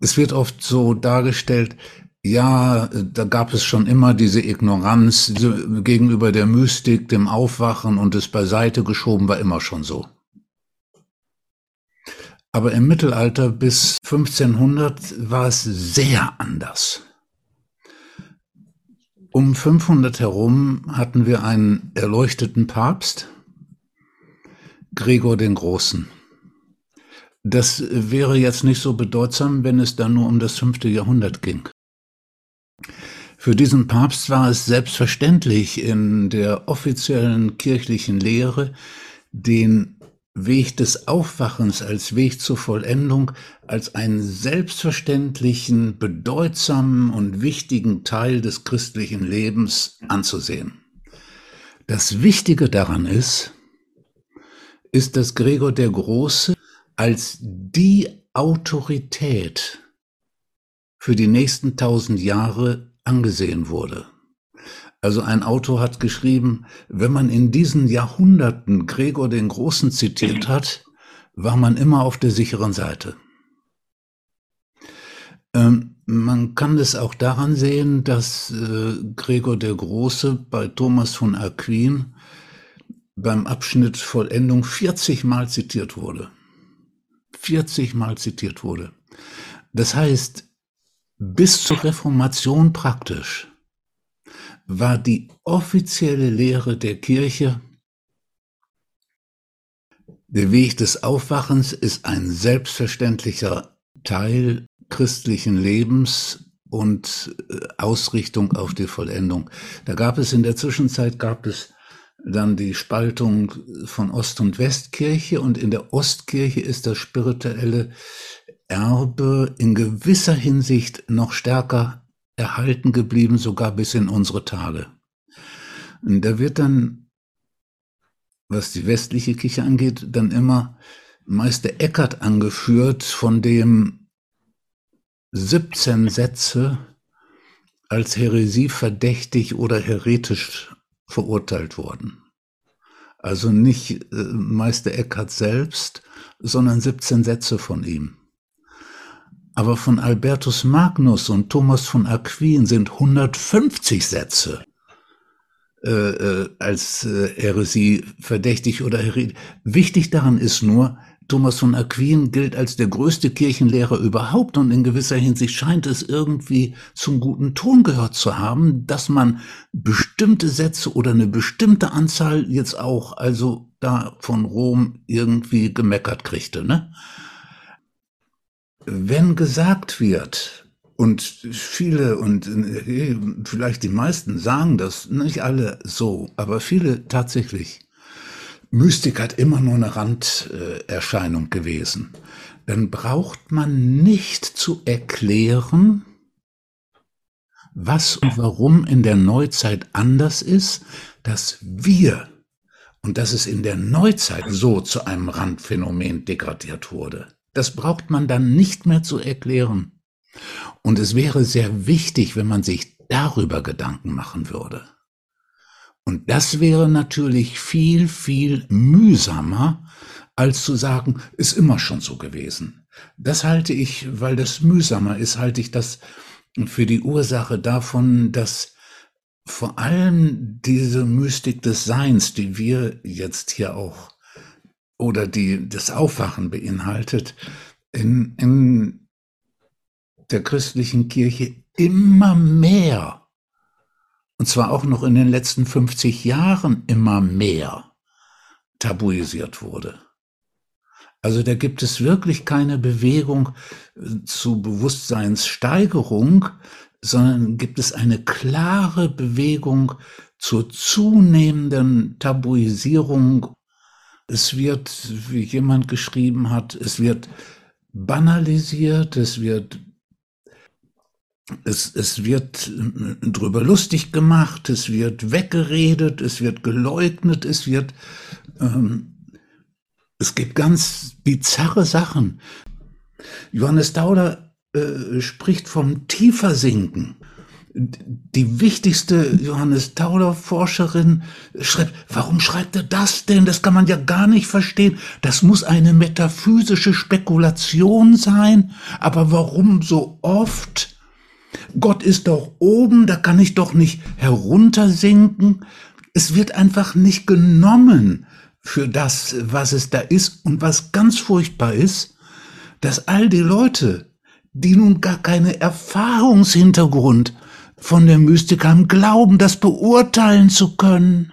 es wird oft so dargestellt, ja, da gab es schon immer diese Ignoranz gegenüber der Mystik, dem Aufwachen und das Beiseite geschoben war immer schon so. Aber im Mittelalter bis 1500 war es sehr anders. Um 500 herum hatten wir einen erleuchteten Papst, Gregor den Großen. Das wäre jetzt nicht so bedeutsam, wenn es dann nur um das fünfte Jahrhundert ging. Für diesen Papst war es selbstverständlich in der offiziellen kirchlichen Lehre, den Weg des Aufwachens als Weg zur Vollendung als einen selbstverständlichen, bedeutsamen und wichtigen Teil des christlichen Lebens anzusehen. Das Wichtige daran ist, ist, dass Gregor der Große als die Autorität für die nächsten tausend Jahre angesehen wurde. Also ein Autor hat geschrieben, wenn man in diesen Jahrhunderten Gregor den Großen zitiert hat, war man immer auf der sicheren Seite. Ähm, man kann es auch daran sehen, dass äh, Gregor der Große bei Thomas von Aquin beim Abschnitt Vollendung 40 Mal zitiert wurde. 40 Mal zitiert wurde. Das heißt, bis zur Reformation praktisch war die offizielle Lehre der Kirche, der Weg des Aufwachens ist ein selbstverständlicher Teil christlichen Lebens und äh, Ausrichtung auf die Vollendung. Da gab es in der Zwischenzeit gab es dann die Spaltung von Ost- und Westkirche und in der Ostkirche ist das spirituelle Erbe in gewisser Hinsicht noch stärker erhalten geblieben, sogar bis in unsere Tage. Und da wird dann, was die westliche Kirche angeht, dann immer Meister Eckert angeführt, von dem 17 Sätze als Häresie verdächtig oder heretisch verurteilt wurden. Also nicht äh, Meister Eckhart selbst, sondern 17 Sätze von ihm. Aber von Albertus Magnus und Thomas von Aquin sind 150 Sätze äh, äh, als äh, Heresie verdächtig oder Heresie. Wichtig daran ist nur, Thomas von Aquin gilt als der größte Kirchenlehrer überhaupt und in gewisser Hinsicht scheint es irgendwie zum guten Ton gehört zu haben, dass man bestimmte Sätze oder eine bestimmte Anzahl jetzt auch also da von Rom irgendwie gemeckert kriegte, ne? Wenn gesagt wird, und viele und äh, vielleicht die meisten sagen das, nicht alle so, aber viele tatsächlich, Mystik hat immer nur eine Randerscheinung gewesen. Dann braucht man nicht zu erklären, was und warum in der Neuzeit anders ist, dass wir und dass es in der Neuzeit so zu einem Randphänomen degradiert wurde. Das braucht man dann nicht mehr zu erklären. Und es wäre sehr wichtig, wenn man sich darüber Gedanken machen würde. Und das wäre natürlich viel, viel mühsamer, als zu sagen, ist immer schon so gewesen. Das halte ich, weil das mühsamer ist, halte ich das für die Ursache davon, dass vor allem diese Mystik des Seins, die wir jetzt hier auch oder die das Aufwachen beinhaltet, in, in der christlichen Kirche immer mehr und zwar auch noch in den letzten 50 Jahren immer mehr tabuisiert wurde. Also da gibt es wirklich keine Bewegung äh, zu Bewusstseinssteigerung, sondern gibt es eine klare Bewegung zur zunehmenden Tabuisierung. Es wird, wie jemand geschrieben hat, es wird banalisiert, es wird es, es wird äh, drüber lustig gemacht, es wird weggeredet, es wird geleugnet, es wird, ähm, es gibt ganz bizarre Sachen. Johannes Dauder äh, spricht vom Tiefersinken. die wichtigste Johannes Tauler Forscherin schreibt, warum schreibt er das denn? Das kann man ja gar nicht verstehen. Das muss eine metaphysische Spekulation sein. Aber warum so oft? Gott ist doch oben, da kann ich doch nicht heruntersinken. Es wird einfach nicht genommen für das, was es da ist. Und was ganz furchtbar ist, dass all die Leute, die nun gar keine Erfahrungshintergrund von der Mystik haben, glauben, das beurteilen zu können.